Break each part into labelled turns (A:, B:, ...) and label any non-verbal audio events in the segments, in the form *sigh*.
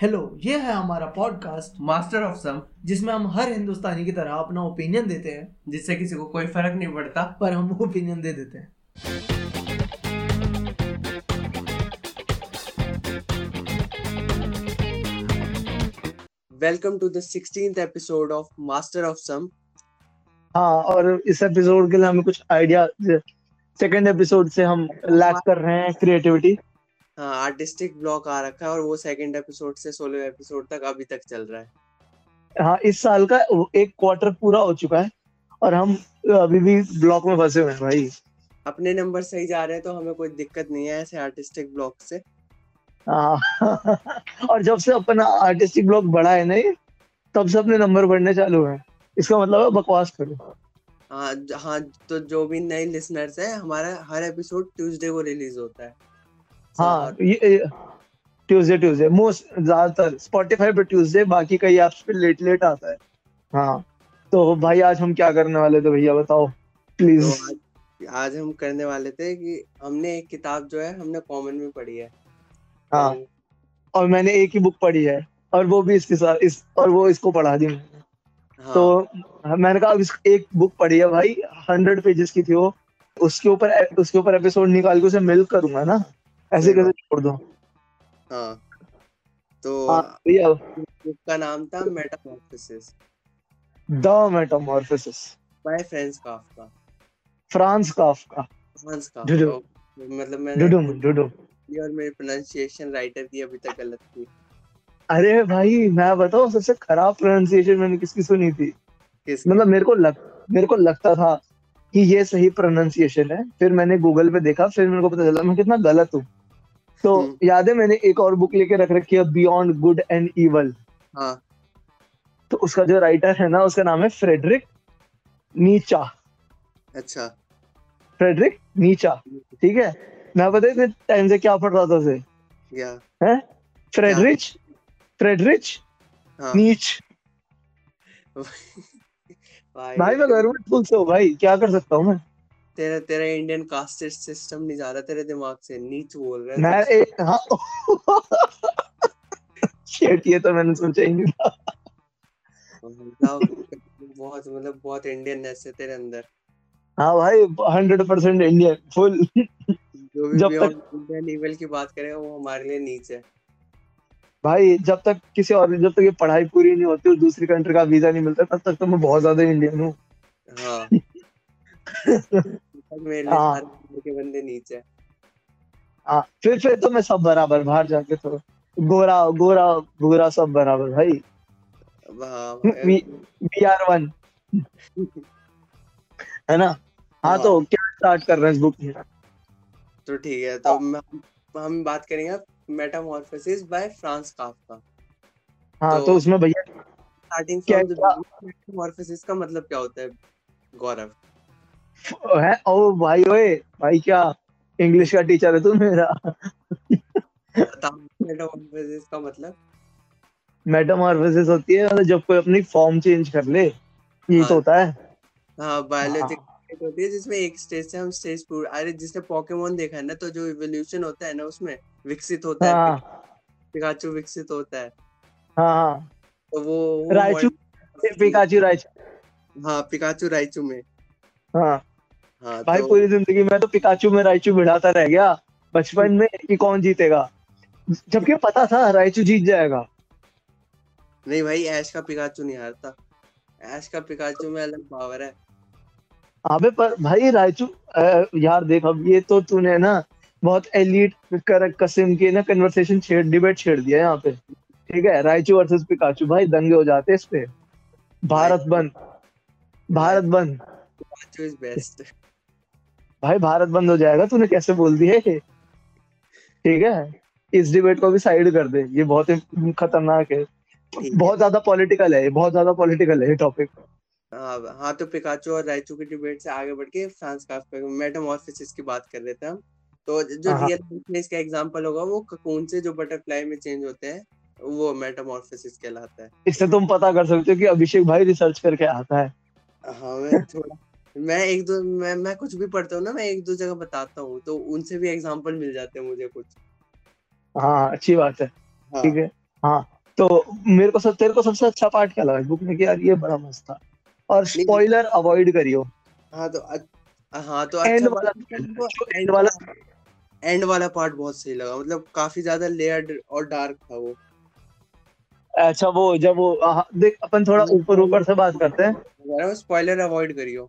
A: Hello ये है हमारा पॉडकास्ट
B: मास्टर ऑफ़ सम
A: जिसमें हम हर हिंदुस्तानी की तरह अपना ओपिनियन देते हैं
B: जिससे किसी को कोई फ़र्क नहीं पड़ता
A: पर हम ओपिनियन दे देते हैं।
B: Welcome to the 16th episode of master of some
C: हाँ और इस एपिसोड के लिए हमें कुछ आइडिया सेकंड एपिसोड से हम लैक कर रहे हैं क्रिएटिविटी
B: हाँ आर्टिस्टिक ब्लॉक आ रखा है और वो सेकंड एपिसोड से सोलो एपिसोड तक अभी तक चल रहा है।
C: हाँ इस साल का एक क्वार्टर पूरा हो चुका है और हम अभी भी ब्लॉक में फंसे हुए हैं भाई।
B: अपने नंबर सही जा रहे हैं तो हमें कोई दिक्कत नहीं है ऐसे आर्टिस्टिक ब्लॉक से।
C: हाँ *laughs* और जब से अपना आर्टिस्टिक ब्लॉक बढ़ा है नहीं तब से अपने नंबर बढ़ने चालू हैं। इसका मतलब है बकवास करो।
B: हाँ हाँ तो जो भी नए लिसनर्स है हमारा हर एपिसोड ट्यूसडे को रिलीज़ होता है।
C: हाँ ये ट्यूसडे ट्यूसडे मोस्ट ज़्यादातर स्पॉटिफाई पे ट्यूसडे बाकी कई ऐप्स पे लेट लेट आता है। हाँ। तो भाई आज हम क्या करने वाले थे भैया बताओ
B: तो
C: प्लीज़
B: आज, आज हम करने वाले थे कि हमने एक किताब जो है हमने कॉमन में पढ़ी है।
C: हाँ।
B: तो
C: और मैंने एक ही बुक पढ़ी है और वो भी इसके साथ इस और वो इसको पढ़ा दी मैंने।
B: हाँ।
C: तो मैंने कहा अब इस एक बुक पढ़ी है भाई हंड्रेड पेजेस की थी वो उसके ऊपर उसके ऊपर एपिसोड निकाल के उसे मिल करूँगा ना। ऐसे कैसे छोड़ दो?
B: हाँ तो
C: हाँ
B: का नाम था Metamorphosis
C: the Metamorphosis
B: by Franz Kafka
C: Franz Kafka
B: Franz Kafka मतलब मैंने
C: डुडुम डुडुम
B: और मेरी प्रोनाउंसिएशन राइटर की अभी तक गलत थी।
C: अरे भाई मैं बताऊँ सबसे खराब प्रोनाउंसिएशन मैंने किसकी सुनी थी?
B: किस
C: मतलब मेरे को लग मेरे को लगता था कि ये सही प्रोनाउंसिएशन है। फिर मैंने गूगल पे देखा फिर मेरे को पता चला मैं कितना गलत हूँ। तो
B: हम्म।
C: याद है मैंने एक और बुक लेके रख रखी है बियॉन्ड गुड एंड इवल
B: हाँ।
C: तो उसका जो राइटर है ना उसका नाम है फ्रेडरिक नीचा
B: अच्छा।
C: फ्रेडरिक नीचा ठीक है? मैं पता है टाइम से क्या पढ़ रहा था उसे? फ्रेडरिच फ्रेडरिच नीच
B: भाई।
C: मैं गवर्नमेंट स्कूल से हूँ भाई क्या कर सकता हूँ मैं?
B: तेरा तेरा इंडियन कास्ट सिस्टम नहीं जा रहा तेरे दिमाग से नीच बोल रहा है।
C: मैं। एक हाँ। Shit, ये तो मैंने सोचा ही नहीं था।
B: मतलब बहुत मतलब बहुत इंडियननेस है तेरे अंदर।
C: हाँ भाई हंड्रेड परसेंट इंडियन फुल
B: जो भी
C: जब
B: बियॉन्ड इंडियन लेवल की बात करेगा वो हमारे लिए नीच है।
C: भाई जब तक किसी और जब तक ये पढ़ाई पूरी नहीं होती और दूसरी कंट्री का वीज़ा नहीं मिलता तब तक तो मैं बहुत ज़्यादा इंडियन हूँ।
B: हाँ। के बंदे नीच। है
C: हाँ फिर फिर तो मैं सब बराबर बाहर जाके तो गोरा गोरा गोरा सब बराबर भाई।
B: हाँ
C: वी आर वन। है ना? हाँ तो क्या स्टार्ट कर रहे हैं इस बुक में?
B: तो ठीक है तो हम हम बात करेंगे मेटामॉर्फोसिस बाय फ्रांस काफ्का
C: हाँ
B: तो-
C: तो उसमें भैया
B: स्टार्टिंग फ्रॉम मेटामॉर्फोसिस का मतलब क्या होता है गौरव?
C: है? ओ भाई ओए भाई क्या? इंग्लिश का टीचर है तू मेरा।
B: मेटामॉर्फोसिस का मतलब?
C: मेटामॉर्फोसिस होती है मतलब जब कोई अपनी फॉर्म चेंज कर ले ये
B: हाँ।
C: तो होता है।
B: हाँ बायोलॉजिक होती है जिसमें एक स्टेज से हम स्टेज पूरा अरे जिसने पोकेमोन देखा है ना तो जो इवोल्यूशन होता है ना उसमें विकसित होता है
C: हाँ।
B: पिकाचू विकसित होता है।
C: हाँ हाँ।
B: तो वो, वो
C: रायचू पिकाचू रायचू
B: हाँ पिकाचू रायचू में।
C: हाँ।
B: हाँ
C: भाई
B: तो
C: पूरी ज़िंदगी में तो पिकाचू में रायचू भिड़ाता रह गया। बचपन में कि कौन जीतेगा? जबकि पता था रायचू जीत जाएगा।
B: नहीं भाई ऐश का पिकाचू नहीं हारता। ऐश का पिकाचू में अलग पावर है।
C: अबे पर भाई रायचू यार देख अब ये तो तूने ना बहुत एलिट कर किस्म की ना कन्वर्सेशन छेड़ डिबेट छेड़ दिया यहाँ पे। ठीक है रायचू वर्सेस पिकाचू। भाई दंगे हो जाते इस पे। भारत बंद। भारत बंद।
B: पिकाचू इज़ बेस्ट
C: भाई भारत बंद हो जाएगा तूने कैसे बोल दिया ये? ठीक है? इस डिबेट को भी साइड कर दे। ये बहुत ही खतरनाक है। बहुत ज़्यादा पॉलिटिकल है बहुत ज़्यादा पॉलिटिकल है ये टॉपिक
B: हाँ हाँ तो पिकाचू और रायचू की डिबेट से आगे बढ़ के फ्रांस काफ्का मेटामॉर्फोसिस की बात कर रहे थे हम। तो जो
C: हाँ, हाँ।
B: रियल में इसका एग्जांपल होगा वो ककून से जो बटरफ्लाई में चेंज होते हैं वो मेटामॉर्फोसिस कहलाता है।
C: इससे तुम पता कर सकते हो कि अभिषेक भाई रिसर्च करके आता है।
B: हाँ मैं थोड़ा मैं एक दो मैं मैं कुछ भी पढ़ता हूँ ना मैं एक दो जगह बताता हूँ तो उनसे भी एग्जांपल मिल जाते हैं मुझे कुछ।
C: हाँ अच्छी बात है।
B: हाँ।
C: ठीक है। हाँ तो मेरे को सब तेरे को सबसे अच्छा पार्ट क्या लगा? बुक में कि यार ये बड़ा मस्त था। और स्पॉइलर अवॉइड करियो।
B: हाँ तो हाँ तो
C: एंड
B: अच्छा
C: वाला
B: एंड
C: वाला
B: एंड वाला पार्ट बहुत सही लगा। मतलब काफ़ी ज़्यादा लेयर्ड और डार्क था वो।
C: अच्छा वो जब वो हाँ, देख अपन थोड़ा ऊपर ऊपर से बात करते हैं।
B: स्पॉइलर अवॉइड करियो।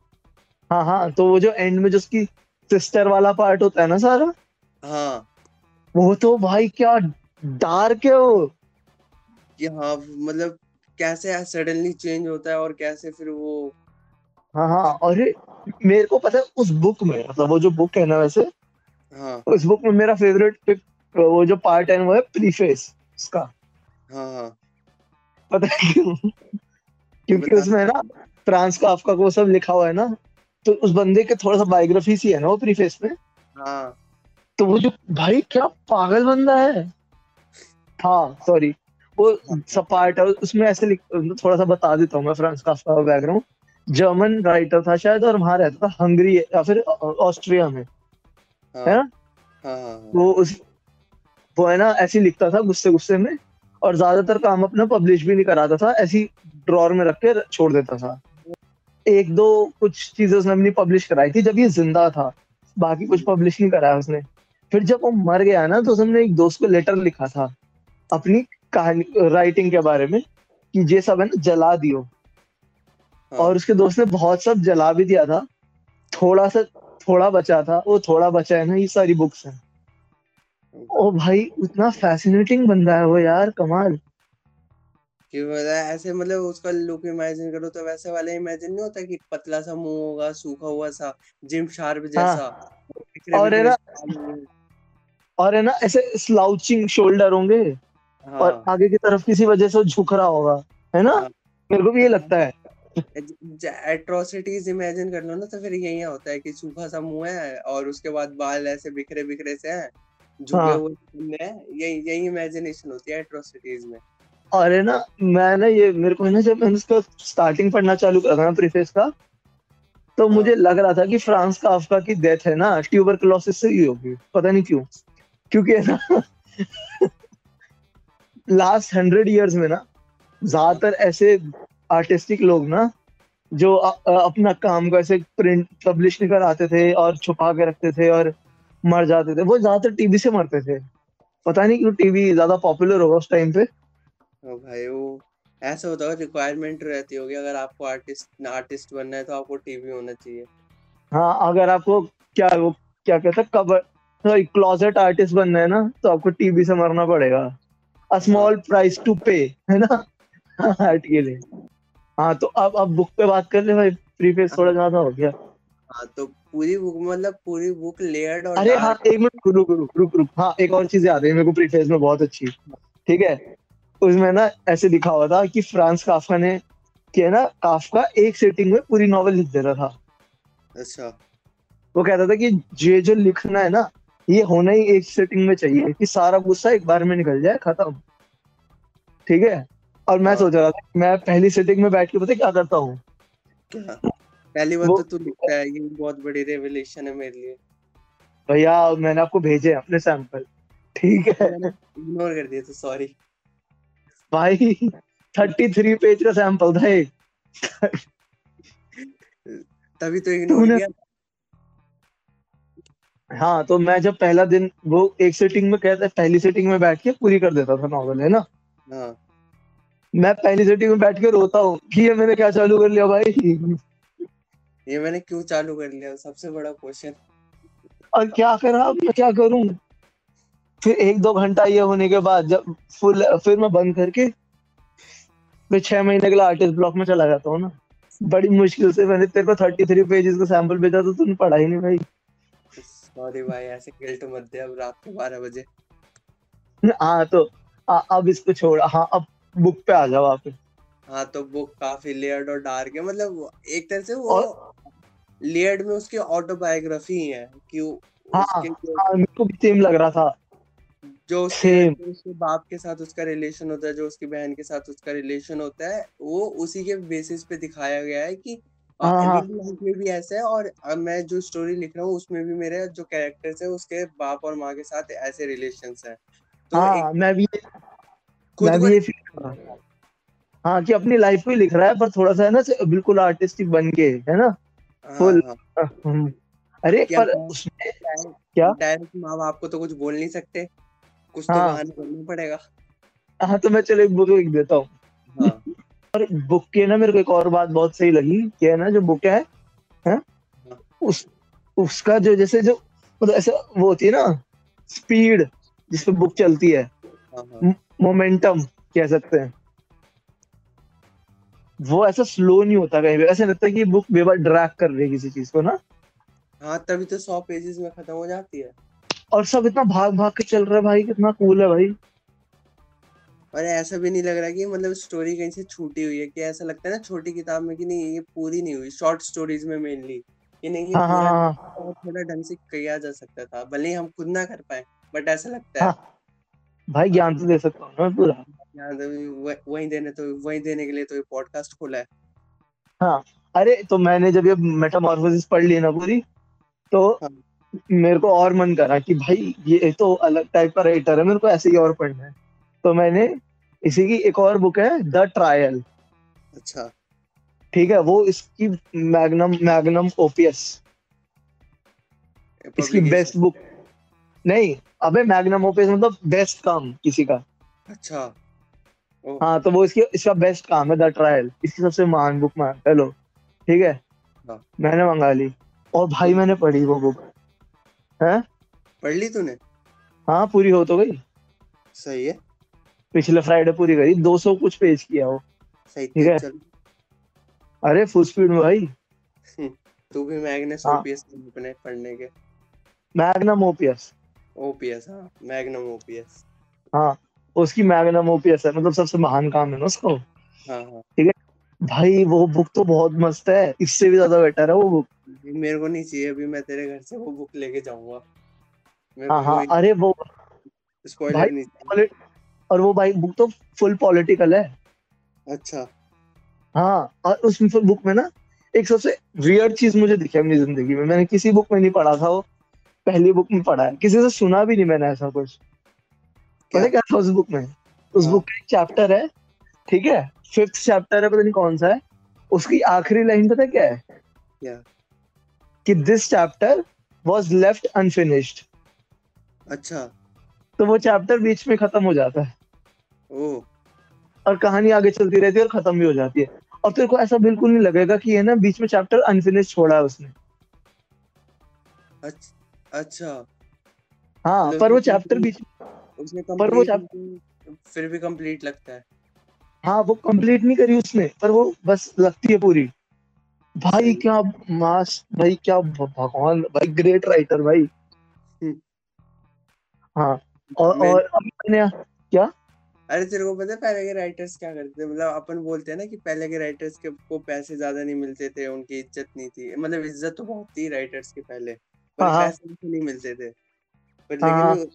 C: हाँ हाँ तो वो जो एंड में जो उसकी सिस्टर वाला पार्ट होता है ना सारा?
B: हाँ।
C: वो तो भाई क्या डार्क है वो।
B: कि हाँ मतलब कैसे सडनली चेंज होता है और कैसे फिर वो
C: हाँ हाँ अरे मेरे को पता है उस बुक में मतलब वो जो बुक है ना वैसे
B: हाँ।
C: उस बुक में मेरा फेवरेट वो जो पार्ट है वो है प्रीफेस उसका।
B: हाँ हाँ।
C: पता है क्यों? क्योंकि उसमें ना फ्रांस काफका को सब लिखा हुआ है ना। तो उस बंदे के थोड़ा सा बायोग्राफी सी है ना वो प्रीफेस में
B: हाँ।
C: तो वो जो भाई क्या पागल बंदा है? हाँ सॉरी वो सब पार्ट है उसमें ऐसे लिख थोड़ा सा बता देता हूँ मैं फ्रांस काफका का बैकग्राउंड जर्मन राइटर था शायद और वहाँ रहता था हंगरी या फिर ऑस्ट्रिया में।
B: हाँ।
C: है ना?
B: हाँ हाँ हाँ।
C: वो उस वो है ना ऐसे लिखता था गुस्से गुस्से में और ज़्यादातर काम अपना पब्लिश भी नहीं कराता था ऐसी ड्रॉर में रख के छोड़ देता था। एक दो कुछ चीज़ें उसने अपनी पब्लिश कराई थी जब ये ज़िंदा था। बाकी कुछ पब्लिश नहीं कराया उसने। फिर जब वो मर गया ना तो उसने एक दोस्त को लेटर लिखा था अपनी कहानी राइटिंग के बारे में कि ये सब है ना जला दियो।
B: हाँ।
C: और उसके दोस्त ने बहुत सब जला भी दिया था। थोड़ा सा थोड़ा बचा था वो थोड़ा बचा है ना ये सारी बुक्स हैं। ओ भाई उतना फैसिनेटिंग बंदा है वो यार कमाल।
B: कि मतलब ऐसे मतलब उसका लुक इमेजिन करो तो वैसे वाला इमेजिन नहीं होता कि पतला सा मुँह होगा सूखा हुआ सा जिम शार्प जैसा।
C: हाँ और है ना। और है ना ऐसे स्लाउचिंग शोल्डर होंगे और
B: हाँ
C: आगे की तरफ़ किसी वजह से झुक रहा होगा है ना?
B: हाँ।
C: मेरे को भी ये लगता है।
B: एट्रोसिटीज इमेजिन कर लो ना तो फिर यही होता है कि सूखा सा मुँह है और उसके बाद बाल ऐसे बिखरे बिखरे से हैं झुके
C: हाँ।
B: हुए हैं यही यही इमेजिनेशन होती है एट्रोसिटीज में।
C: और है ना मैं ना ये मेरे को है ना जब मैंने उसका स्टार्टिंग पढ़ना चालू करा था ना प्रीफेस का तो
B: हाँ।
C: मुझे लग रहा था कि फ्रांस का अफका की डेथ है ना ट्यूबरकुलोसिस से ही होगी पता नहीं क्यों। क्योंकि है ना लास्ट हंड्रेड इयर्स में ना ज़्यादातर ऐसे आर्टिस्टिक लोग ना जो अ, अ, अपना काम को ऐसे प्रिंट पब्लिश नहीं कराते थे और छुपा के रखते थे और मर जाते थे वो ज़्यादातर टीवी से मरते थे। पता नहीं क्यों टीवी ज़्यादा पॉपुलर होगा उस टाइम पे।
B: तो भाई वो ऐसा होता है रिक्वायरमेंट रहती होगी अगर आपको आर्टिस्ट आर्टिस्ट बनना है तो आपको टीवी होना चाहिए।
C: हाँ अगर आपको क्या वो क्या कहते हैं कवर सॉरी क्लोजेट आर्टिस्ट बनना है ना तो आपको टीबी से मरना पड़ेगा। अ
B: हाँ।
C: स्मॉल प्राइस टू पे है ना? *laughs* आर्ट के लिए। हाँ तो अब अब बुक पे बात कर ले भाई। प्रीफेस थोड़ा ज़्यादा हो गया।
B: हाँ तो पूरी बुक मतलब पूरी बुक लेयर्ड और
C: अरे हाँ एक मिनट रुक रुक रुक रुक। हाँ एक और चीज़ याद है मेरे को प्रीफेस में बहुत अच्छी। ठीक है? उसमें ना ऐसे लिखा हुआ था कि फ्रांस काफका ने कि है ना काफका एक सेटिंग में पूरी नॉवल लिख देता था।
B: अच्छा।
C: वो कहता था कि ये जो लिखना है ना ये होना ही एक सेटिंग में चाहिए कि सारा गुस्सा एक बार में निकल जाए खत्म। ठीक है? और मैं
B: हाँ।
C: सोच रहा था मैं पहली सेटिंग में बैठ के पता क्या करता हूँ?
B: पहली बार तो तू लिखता है ये बहुत बड़ी रेवलेशन है मेरे लिए।
C: भैया मैंने आपको भेजे अपने सैंपल ठीक है?
B: इग्नोर कर दिया तो सॉरी
C: भाई थर्टी थ्री पेज का सैंपल था
B: तभी तो इग्नोर किया।
C: हाँ तो मैं जब पहला दिन वो एक सेटिंग में कहता है पहली सेटिंग में बैठ के पूरी कर देता था नॉवल है ना?
B: हाँ।
C: मैं पहली सेटिंग में बैठ के रोता हूँ कि ये मैंने क्या चालू कर लिया भाई?
B: ये मैंने क्यों चालू कर लिया? सबसे बड़ा क्वेश्चन
C: और क्या करा? मैं क्या करूँ? फिर एक दो घंटा ये होने के बाद जब फुल फिर मैं बंद करके फिर छह महीने के लिए आर्टिस्ट ब्लॉक में चला जाता हूँ ना। बड़ी मुश्किल से मैंने तेरे को थर्टी थ्री पेजेस का सैंपल भेजा तो तूने पढ़ा ही नहीं भाई।
B: सॉरी भाई ऐसे गिल्ट मत दे अब रात के बारह बजे।
C: हाँ तो आ, अब इसको छोड़ हाँ अब बुक पे आ जाओ वापस।
B: हाँ तो बुक काफ़ी लेयर्ड और डार्क है मतलब एक तरह से वो
C: और
B: लेयर्ड में उसकी ऑटोबायोग्राफी ही है कि
C: हाँ
B: उसके
C: हाँ मेरे को भी सेम लग रहा था।
B: जो उसके
C: सेम
B: उसके बाप के साथ उसका रिलेशन होता है जो उसकी बहन के साथ उसका रिलेशन होता है वो उसी के बेसिस पे दिखाया गया है कि
C: हाँ हाँ।
B: लाइफ में भी ऐसा है और मैं जो स्टोरी लिख रहा हूँ उसमें भी मेरे जो कैरेक्टर्स है उसके बाप और माँ के साथ ऐसे रिलेशन है। तो
C: हाँ मैं भी
B: खुद
C: मैं भी ये फील कर रहा हूँ। हाँ कि अपनी लाइफ ही लिख रहा है पर थोड़ा सा है ना बिल्कुल आर्टिस्टिक बन के है ना?
B: हाँ
C: फुल
B: हाँ।
C: हम्म। अरे पर उसमें क्या?
B: डायरेक्ट माँ बाप को तो कुछ बोल नहीं सकते। कुछ तो
C: हाँ।
B: करना पड़ेगा।
C: हाँ तो मैं चलो एक बुक लिख देता हूँ।
B: हाँ।
C: और बुक की ना मेरे को एक और बात बहुत सही लगी। कि है ना जो बुक है, है?
B: हाँ।
C: उस उसका जो जैसे जो मतलब ऐसा वो होती है ना स्पीड जिसपे बुक चलती है।
B: हाँ हाँ।
C: मोमेंटम कह सकते हैं। वो ऐसा स्लो नहीं होता कहीं भी। ऐसा लगता है कि बुक बेबार ड्रैग कर रही है किसी चीज़ को ना।
B: हाँ तभी तो सौ पेजेस में खत्म हो जाती है।
C: और सब इतना भाग भाग के चल रहा है भाई कितना कूल है भाई।
B: और ऐसा भी नहीं लग रहा कि मतलब स्टोरी कहीं से छूटी हुई है कि ऐसा लगता है ना छोटी किताब में कि नहीं ये पूरी नहीं हुई शॉर्ट स्टोरीज में मेनली कि नहीं ये
C: हाँ।
B: थोड़ा ढंग से किया जा सकता था भले ही हम खुद ना कर पाए बट ऐसा लगता है।
C: हाँ। भाई ज्ञान तो दे सकता हूँ मैं पूरा।
B: यहाँ तो वह- वही देने तो वही देने के लिए तो ये पॉडकास्ट खोला है।
C: हाँ। अरे तो मैंने जब ये मेटामॉर्फोसिस पढ़ ली ना पूरी तो
B: हाँ।
C: मेरे को और मन करा कि भाई ये तो अलग टाइप का राइटर है मेरे को ऐसे ही और पढ़ना है। तो मैंने इसी की एक और बुक है द ट्रायल
B: अच्छा।
C: ठीक है वो इसकी मैग्नम मैग्नम ओपियस इसकी बेस्ट बुक नहीं अबे मैग्नम ओपियस मतलब बेस्ट काम किसी का।
B: अच्छा।
C: हाँ तो वो इसकी इसका बेस्ट काम है द ट्रायल इसकी सबसे महान बुक मान हेलो ठीक है?
B: हाँ।
C: मैंने मंगा ली। और भाई मैंने पढ़ी वो बुक है?
B: पढ़ ली तूने?
C: हाँ पूरी हो तो गई।
B: सही है।
C: पिछले फ्राइडे पूरी करी 200 कुछ पेज किया वो।
B: सही
C: ठीक है?
B: चल।
C: अरे फुल स्पीड में भाई। *laughs*
B: तू भी मैग्नस
C: हाँ।
B: ओपीएस अपने पढ़ने के।
C: मैग्नम ओपियस
B: ओपीएस हाँ। मैग्नम ओपीएस
C: हाँ उसकी मैग्नम ओपियस है। मतलब सबसे महान काम है ना उसको।
B: हाँ हाँ।
C: ठीक है? भाई वो बुक तो बहुत मस्त है। इससे भी ज़्यादा बेटर है वो बुक
B: मेरे को नहीं चाहिए अभी मैं तेरे घर से वो बुक लेके जाऊँगा।
C: हाँ हाँ अरे वो
B: स्पॉइलर
C: भाई
B: नहीं
C: और वो भाई बुक तो फुल पॉलिटिकल है।
B: अच्छा।
C: हाँ और उस बुक में ना एक सबसे वियर्ड चीज़ मुझे दिखी है अपनी ज़िंदगी में। मैंने किसी बुक में नहीं पढ़ा था वो। पहली बुक में पढ़ा है। किसी से सुना भी नहीं मैंने ऐसा कुछ।
B: क्या
C: पता क्या? था उस बुक में? उस
B: हाँ।
C: बुक का एक चैप्टर है। ठीक है? फिफ्थ चैप्टर है पता नहीं कौन सा है। उसकी आखिरी लाइन पता क्या है? कि this chapter was left unfinished
B: अच्छा।
C: तो वो चैप्टर बीच में खत्म हो जाता है।
B: ओ
C: और कहानी आगे चलती रहती है और खत्म भी हो जाती है। और तेरे को ऐसा बिल्कुल नहीं लगेगा कि ये ना बीच में चैप्टर अनफिनिश छोड़ा है उसने।
B: अच्छा
C: हाँ
B: मतलब
C: पर वो चैप्टर बीच
B: उसने
C: पर वो
B: कंप्लीट फिर भी कंप्लीट लगता है।
C: हाँ वो कंप्लीट नहीं करी उसने पर वो बस लगती है पूरी। भाई क्या मास भाई क्या भगवान भाई ग्रेट राइटर भाई। हाँ और
B: मैं
C: और मैंने क्या?
B: अरे तेरे को पता है पहले के राइटर्स क्या करते थे? मतलब अपन बोलते हैं ना कि पहले के राइटर्स के को पैसे ज़्यादा नहीं मिलते थे उनकी इज़्ज़त नहीं थी। मतलब इज़्ज़त तो बहुत थी राइटर्स के पहले पर
C: हाँ हाँ।
B: पैसे नहीं मिलते थे। पर
C: हाँ
B: लेकिन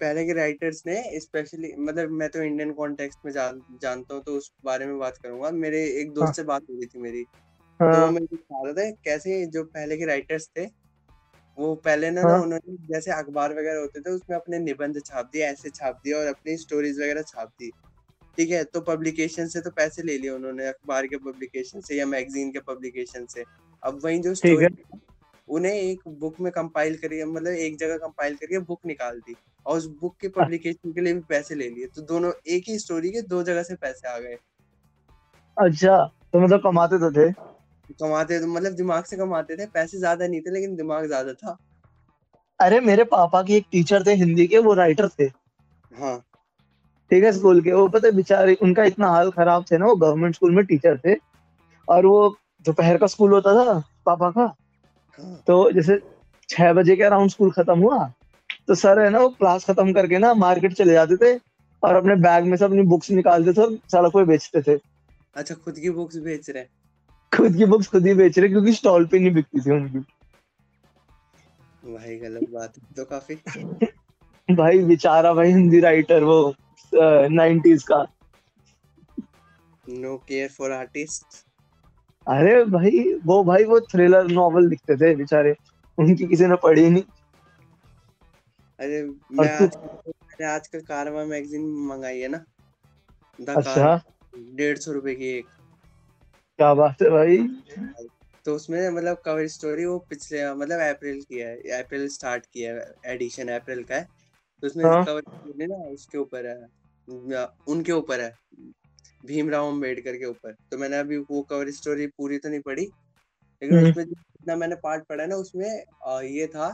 B: पहले के राइटर्स ने स्पेशली मतलब मैं तो इंडियन कॉन्टेक्स्ट में जान, जानता हूँ तो उस बारे में बात करूँगा। मेरे एक दोस्त हाँ। से बात हो रही थी मेरी। तो
C: हाँ
B: को बता रहा था कैसे जो पहले के राइटर्स थे वो पहले ना ना
C: हाँ।
B: उन्होंने जैसे अखबार वगैरह होते थे उसमें अपने निबंध छाप दिए ऐसे छाप दिए और अपनी स्टोरीज वगैरह छाप दी। ठीक है? तो पब्लिकेशन से तो पैसे ले लिए उन्होंने अखबार के पब्लिकेशन से या मैगजीन के पब्लिकेशन से। अब वही जो स्टोरी उन्हें एक बुक में कंपाइल करिए मतलब एक जगह कंपाइल करके बुक निकाल दी। और उस बुक के पब्लिकेशन के लिए भी पैसे ले लिए। तो दोनों एक ही स्टोरी के दो जगह से पैसे आ गए।
C: अच्छा तो मतलब कमाते तो थे?
B: कमाते तो मतलब दिमाग से कमाते थे पैसे ज़्यादा नहीं थे लेकिन दिमाग ज़्यादा था।
C: अरे मेरे पापा के एक टीचर थे हिंदी के वो राइटर थे।
B: हाँ।
C: ठीक है स्कूल के वो पता है बेचारे उनका इतना हाल खराब थे ना वो गवर्नमेंट स्कूल में टीचर थे। और वो दोपहर का स्कूल होता था पापा का।
B: हाँ।
C: तो जैसे छह बजे के अराउंड स्कूल खत्म हुआ तो सर है ना वो क्लास खत्म करके ना मार्केट चले जाते थे और अपने बैग में से अपनी बुक्स निकालते थे और सड़क पे बेचते थे।
B: अच्छा खुद की बुक्स बेच रहे
C: खुद की बुक्स खुद ही बेच रहे क्योंकि स्टॉल पे नहीं बिकती थी उनकी।
B: भाई गलत बात है तो काफ़ी। *laughs*
C: भाई बेचारा भाई हिंदी राइटर वो नाइनटीज का।
B: नो केयर फॉर आर्टिस्ट
C: अरे भाई वो भाई वो थ्रिलर नॉवल लिखते थे बेचारे। उनकी किसी ने पढ़ी नहीं।
B: अरे मैं आजकल कारवा मैगजीन मंगाई है ना?
C: अच्छा।
B: डेढ़ सौ रुपए की एक।
C: क्या बात है भाई।
B: तो उसमें मतलब कवर स्टोरी वो पिछले मतलब अप्रैल की है अप्रैल स्टार्ट किया है एडिशन अप्रैल का है। तो उसमें
C: हाँ।
B: कवर स्टोरी ना उसके ऊपर है उनके ऊपर है भीमराव अंबेडकर के ऊपर। तो मैंने अभी वो कवर स्टोरी पूरी तो नहीं पढ़ी लेकिन
C: हम्म।
B: उसमें जितना मैंने पार्ट पढ़ा ना उसमें ये था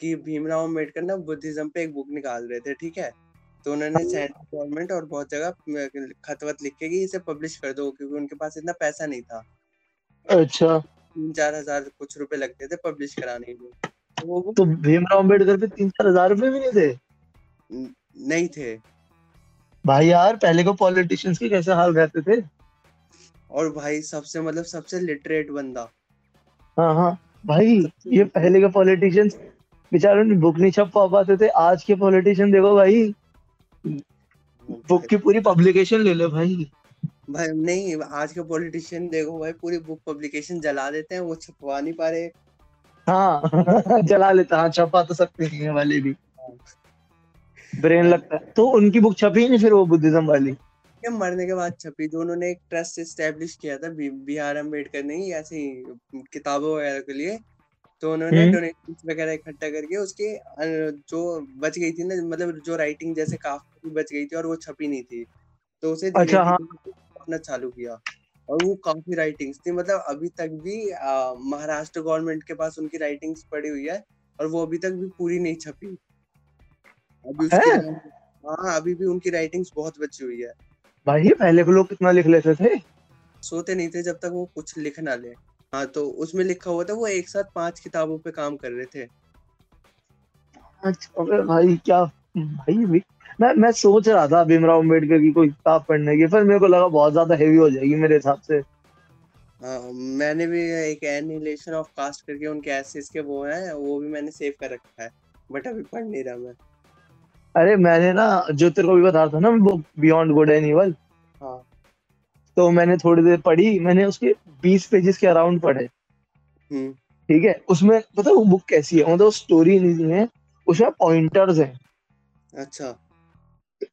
B: कि भीमराव अंबेडकर ना बुद्धिज्म पे एक बुक निकाल रहे थे ठीक है? तो उन्होंने सेंट्रल गवर्नमेंट और बहुत जगह खत वत लिख के कि इसे पब्लिश कर दो क्योंकि उनके पास इतना पैसा नहीं था।
C: अच्छा।
B: तीन चार हज़ार कुछ रुपए लगते थे पब्लिश कराने में तो वो
C: तो भीमराव अंबेडकर पे तीन चार हज़ार रुपए भी नहीं थे?
B: नहीं थे।
C: भाई यार पहले को पॉलिटिशियंस के कैसे हाल रहते थे?
B: और भाई सबसे मतलब सबसे लिटरेट बंदा।
C: हाँ हाँ। भाई ये पहले के पॉलिटिशियंस बेचारों ने बुक नहीं छप पा पाते थे। आज के पॉलिटिशियन देखो भाई। बुक की पूरी पब्लिकेशन ले लो भाई।
B: भाई नहीं आज के पॉलिटिशियन देखो भाई पूरी बुक पब्लिकेशन जला देते हैं वो छपवा नहीं पा रहे।
C: हाँ *laughs* जला लेता हाँ। छपा तो सकते हैं वाले भी। ब्रेन लगता है। तो उनकी बुक छपी नहीं फिर वो बुद्धिज्म वाली।
B: ये मरने के बाद छपी तो उन्होंने एक ट्रस्ट एस्टेब्लिश किया था बी, बी आर अंबेडकर ने ही ऐसे किताबों वगैरह के लिए। तो उन्होंने
C: हम्म।
B: डोनेशन वगैरह इकट्ठा करके उसके जो बच गई थी ना मतलब जो राइटिंग जैसे काफ़ी बच गई थी और वो छपी नहीं थी। तो उसे
C: अच्छा, हाँ।
B: अपना चालू किया और वो काफ़ी राइटिंग्स थी। मतलब अभी तक भी महाराष्ट्र गवर्नमेंट के पास उनकी राइटिंग्स पड़ी हुई है और वो अभी तक भी पूरी नहीं छपी। अभी उसके
C: हाँ?
B: अभी भी उनकी राइटिंग्स बहुत बची हुई है।
C: भाई पहले के लोग कितना लिख लेते थे?
B: सोते नहीं थे जब तक वो कुछ लिख ना ले। हाँ तो उसमें लिखा हुआ था वो एक साथ पाँच किताबों पे काम कर रहे थे।
C: अच्छा भाई क्या भाई भी मैं मैं सोच रहा था भीमराव अंबेडकर की कोई किताब पढ़ने की फिर मेरे को लगा बहुत ज़्यादा हेवी हो जाएगी मेरे हिसाब से।
B: हाँ मैंने भी एक एनिलेशन ऑफ़ कास्ट करके उनके एसेस के वो हैं वो भी मैंने सेव कर रखा है बट अभी पढ़ नहीं रहा मैं।
C: अरे मैंने ना जो तेरे को भी बता रहा था ना book Beyond Good and Evil
B: हाँ
C: तो मैंने थोड़ी देर पढ़ी मैंने उसके बीस पेजेस के अराउंड पढ़े।
B: हम्म।
C: ठीक है? उसमें पता वो बुक कैसी है? मतलब स्टोरी नहीं है उसमें पॉइंटर्स हैं।
B: अच्छा।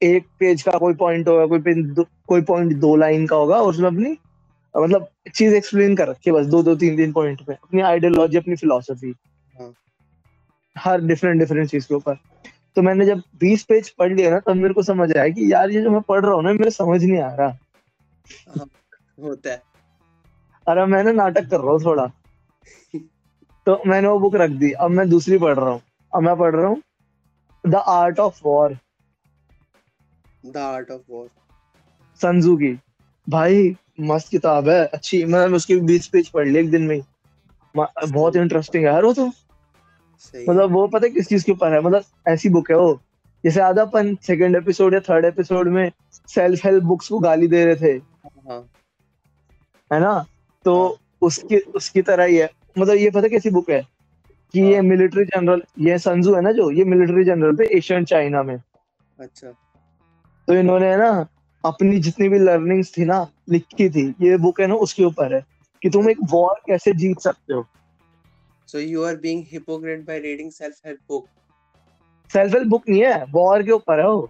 C: एक पेज का कोई पॉइंट होगा कोई पेज कोई पॉइंट दो लाइन का होगा और उसमें अपनी मतलब चीज़ एक्सप्लेन कर रखी है बस दो दो तीन तीन पॉइंट पे। अपनी आइडियोलॉजी अपनी फिलोसफी
B: हाँ।
C: हर डिफरेंट डिफरेंट चीज़ के ऊपर। तो मैंने जब बीस पेज पढ़ लिया ना तब मेरे को समझ आया कि यार ये जो मैं पढ़ रहा हूँ ना मेरे समझ नहीं आ रहा।
B: होता है।
C: अब मैं ना नाटक कर रहा हूँ थोड़ा। तो मैंने वो बुक रख दी अब मैं दूसरी पढ़ रहा हूँ। अब मैं पढ़ रहा हूँ the Art of War
B: the Art of War
C: Sanju की। भाई मस्त किताब है अच्छी। मैंने उसकी बीस पेज पढ़ ली एक दिन में बहुत इंटरेस्टिंग है। यार वो तो मतलब वो पता है किस चीज़ के ऊपर है? मतलब ऐसी बुक है वो। जैसे आधा अपन सेकंड एपिसोड या थर्ड एपिसोड में सेल्फ हेल्प बुक्स को गाली दे रहे थे।
B: हाँ।
C: है ना? तो
B: हाँ।
C: उसकी उसकी तरह ही है। मतलब ये पता कैसी बुक है? कि ये
B: हाँ।
C: मिलिट्री जनरल ये संजू है ना जो? ये मिलिट्री जनरल थे एशियन चाइना में।
B: अच्छा।
C: तो इन्होंने है ना अपनी जितनी भी लर्निंग्स थी ना लिखी थी ये बुक है ना उसके ऊपर है। कि तुम एक वॉर कैसे जीत सकते हो?
B: So you are being hypocrite by reading self help book
C: self help book नहीं है वॉर के ऊपर है वो।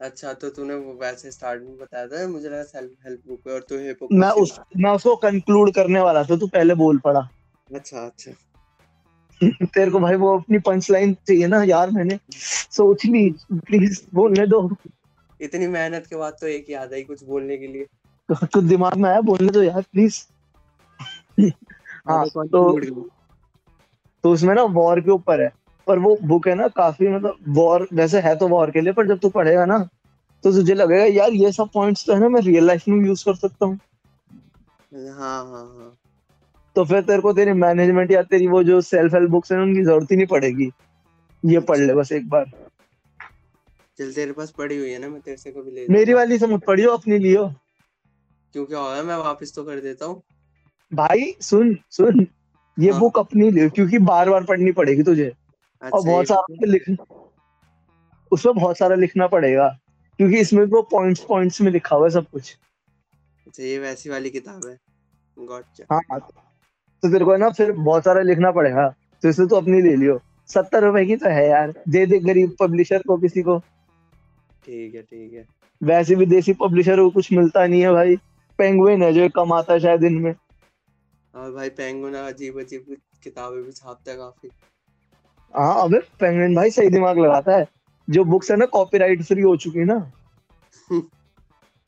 B: अच्छा तो तूने वो वैसे स्टार्ट में बताया था मुझे लगा सेल्फ हेल्प बुक है और तू
C: मैं उस मैं उसको कंक्लूड करने वाला था तू पहले बोल पड़ा।
B: अच्छा अच्छा। *laughs*
C: तेरे को भाई वो अपनी पंच लाइन चाहिए ना यार मैंने सोच ली प्लीज़ बोलने दो।
B: इतनी मेहनत के बाद तो एक याद आई कुछ बोलने के लिए।
C: कुछ दिमाग में आया बोलने दो यार प्लीज़ *laughs* हाँ
B: तो
C: तो। तो उसमें ना वॉर के ऊपर है। पर वो बुक है ना काफ़ी मतलब वॉर वैसे है तो वॉर के लिए पर जब तू पढ़ेगा ना तो तुझे लगेगा यार ये सब पॉइंट्स तो है ना मैं रियल लाइफ में यूज़ कर सकता हूँ.
B: हाँ हाँ हाँ।
C: तो फिर तेरे को तेरी मैनेजमेंट या तेरी वो जो सेल्फ हेल्प बुक्स है उनकी ज़रूरत ही नहीं पड़ेगी। ये पढ़ ले बस एक बार।
B: चल तेरे पास पड़ी हुई है ना मैं तेरे से कभी ले
C: मेरी वाली से मत पढ़ियो अपनी लियो।
B: क्यों क्या होगा मैं वापस तो कर देता हूँ।
C: भाई सुन सुन। ये
B: हाँ।
C: बुक अपनी लियो क्योंकि बार बार पढ़नी पड़ेगी तुझे। और
B: अच्छा
C: बहुत सारा उसमें लिख उसमें बहुत सारा लिखना पड़ेगा क्योंकि इसमें वो पॉइंट्स पॉइंट्स में लिखा हुआ है सब कुछ।
B: अच्छा ये वैसी वाली किताब है। गॉट
C: हाँ तो तेरे को ना फिर बहुत सारा लिखना पड़ेगा तो इसलिए तो अपनी ले लियो। सत्तर रुपए की तो है यार दे दे गरीब पब्लिशर को किसी को।
B: ठीक है ठीक है।
C: वैसे भी देसी पब्लिशर को कुछ मिलता नहीं है भाई। पेंगुइन है जो कमाता है शायद इनमें
B: और भाई पेंगुइन अजीब अजीब किताबें भी छापता है काफ़ी।
C: हाँ अबे पेंगुइन भाई सही दिमाग लगाता है। जो बुक्स है ना कॉपीराइट फ्री हो चुकी है ना। *laughs*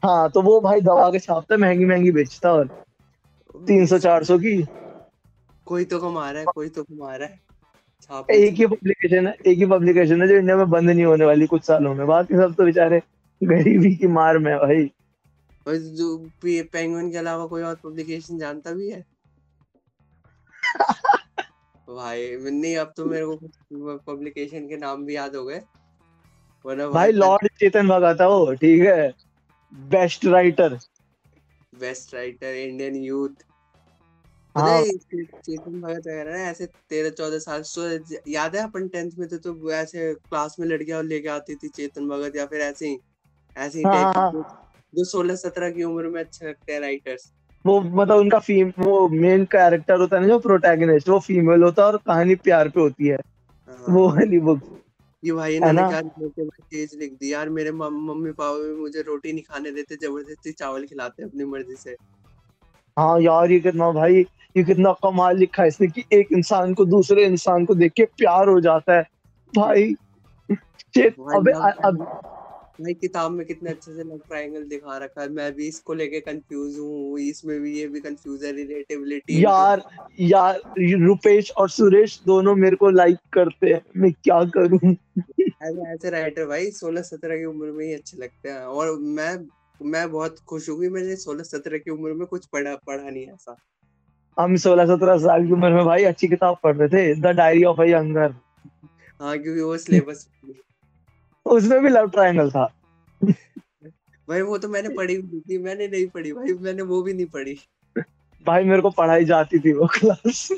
C: हाँ तो वो भाई दबा के छापता है महँगी महँगी बेचता और तीन सौ चार सौ की।
B: कोई तो कमा रहा है कोई तो कमा रहा है।
C: एक ही पब्लिकेशन है एक ही पब्लिकेशन है जो इंडिया में बंद नहीं होने वाली कुछ सालों में। बाकी सब तो बेचारे गरीबी की मार में भाई।
B: जो पेंगुइन के अलावा कोई और पब्लिकेशन जानता भी है? *laughs* भाई नहीं अब तो मेरे को पब्लिकेशन के नाम भी याद हो गए। वरना
C: भाई लॉर्ड चेतन भगत है वो ठीक है। Best writer
B: best writer Indian youth
C: हाँ।
B: चेतन भगत वगैरह ना ऐसे तेरह चौदह साल सो याद है अपन टेंथ में थे तो ऐसे क्लास में लड़कियाँ लेके आती थी चेतन भगत या फिर ऐसे ही ऐसे ही
C: हाँ, हाँ।
B: जो सोलह सत्रह की उम्र में अच्छे लगते हैं राइटर्स
C: वो मतलब उनका फीम वो मेन कैरेक्टर होता है ना जो प्रोटैगनिस्ट वो फीमेल होता है और कहानी प्यार पे होती है
B: हाँ।
C: वो वाली बुक
B: ये भाई इन्होंने
C: ना?
B: क्या तेज लिख दी यार मेरे मम्मी पापा भी मुझे रोटी नहीं खाने देते ज़बरदस्ती चावल खिलाते अपनी मर्ज़ी से
C: हाँ यार ये कितना भाई ये कितना कमाल लिखा है इसने कि एक इंसान को दूसरे इंसान को देख के प्यार हो जाता है भाई अबे अब
B: भाई किताब में कितने अच्छे से लव ट्रायंगल दिखा रखा है। मैं भी इसको लेके कंफ्यूज हूँ इसमें भी ये भी कंफ्यूज है रिलेटिविलिटी
C: यार यार रुपेश और सुरेश दोनों मेरे को लाइक करते हैं मैं क्या करूँ?
B: ऐसे राइटर भाई सोलह सत्रह की उम्र में ही अच्छे लगते हैं। और मैं मैं बहुत खुश हूँ कि मैंने सोलह सत्रह की उम्र में कुछ पढ़ा पढ़ा नहीं ऐसा।
C: हम सोलह सत्रह साल की उम्र में भाई अच्छी किताब पढ़ रहे थे the diary of a younger
B: हाँ क्योंकि वो सिलेबस
C: उसमें भी लव ट्रायंगल था।
B: भाई वो तो मैंने पढ़ी भी थी मैंने नहीं पढ़ी भाई मैंने वो भी नहीं पढ़ी।
C: भाई मेरे को पढ़ाई जाती थी वो क्लास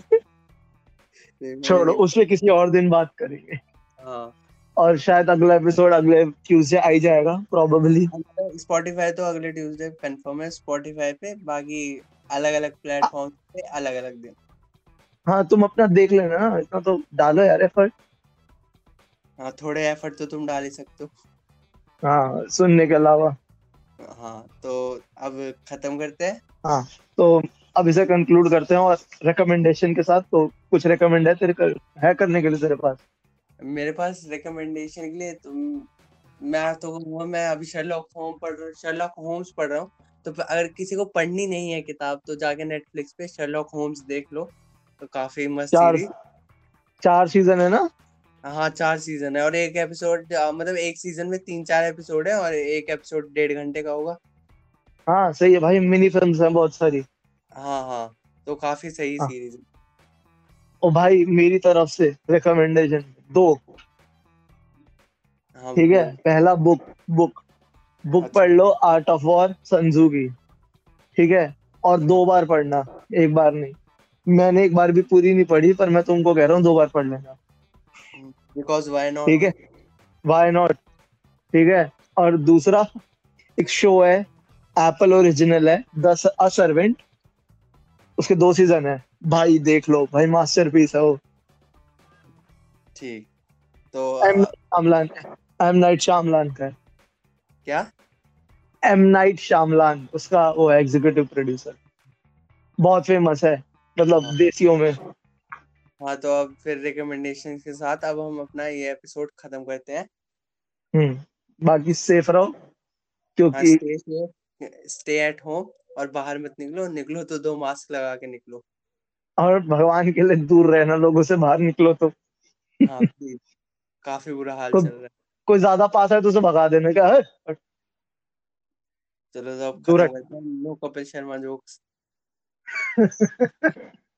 C: छोड़ो
B: नहीं-
C: उस पे किसी और दिन बात करेंगे।
B: हाँ।
C: और शायद अगला एपिसोड अगले ट्यूसडे आई जाएगा प्रोबेबली
B: स्पॉटिफाई तो अगले ट्यूसडे कंफर्म है स्पॉटिफाई पे बाकी अलग अलग प्लेटफॉर्म पे अलग अलग दिन।
C: हाँ तुम अपना देख लेना ना इतना तो डालो यार एफर्ट
B: हाँ थोड़े एफर्ट तो तुम डाल ही सकते हो।
C: हाँ सुनने के अलावा।
B: हाँ तो अब खत्म करते हैं।
C: हाँ तो अब इसे कंक्लूड करते हैं और रिकमेंडेशन के साथ तो कुछ रिकमेंड है तेरे कर, है करने के लिए तेरे पास?
B: मेरे पास रिकमेंडेशन के लिए तुम मैं तो कहूँगा मैं अभी शर्लॉक होम पढ़ रहा शर्लॉक होम्स पढ़ रहा हूँ। तो अगर किसी को पढ़नी नहीं है किताब तो जाके नेटफ्लिक्स पे शर्लॉक होम्स देख लो। तो काफ़ी मस्त
C: चार चार सीज़न है ना?
B: हाँ चार सीज़न है और एक एपिसोड मतलब एक सीज़न में तीन चार एपिसोड है और एक एपिसोड डेढ़ घंटे का होगा।
C: हाँ सही है भाई मिनी फिल्म्स हैं बहुत सारी।
B: हाँ हाँ तो काफ़ी सही
C: हाँ।
B: सीरीज़ है।
C: ओ भाई मेरी तरफ़ से रिकमेंडेशन दो।
B: हाँ
C: ठीक है पहला बुक बुक बुक
B: अच्छा।
C: पढ़ लो आर्ट ऑफ़ वॉर संजू की ठीक है और दो बार पढ़ना एक बार नहीं। मैंने एक बार भी पूरी नहीं पढ़ी पर मैं तुमको कह रहा हूँ दो बार पढ़ लेना।
B: बिकॉज़ वाई नॉट
C: ठीक है? वाई नॉट ठीक है? और दूसरा एक शो है एप्पल ओरिजिनल है द अ सर्वेंट उसके दो सीज़न है। भाई देख लो भाई मास्टरपीस है वो।
B: ठीक। तो
C: M Shyamalan M Night Shyamalan का है।
B: क्या?
C: एम नाइट शामलान उसका वो है एग्जीक्यूटिव प्रोड्यूसर बहुत फ़ेमस है मतलब
B: हाँ।
C: देसियों में।
B: हाँ तो अब फिर रिकमेंडेशन के साथ अब हम अपना ये एपिसोड खत्म करते हैं।
C: हम्म बाकी सेफ़ रहो क्योंकि
B: स्टे एट होम और बाहर मत निकलो निकलो तो दो मास्क लगा के निकलो।
C: और भगवान के लिए दूर रहना लोगों से बाहर निकलो तो।
B: हाँ काफ़ी बुरा हाल चल रहा है।
C: कोई ज़्यादा पास है तो उसे भगा देने का है
B: चलो तो अब नो कपिल शर्मा जोक्स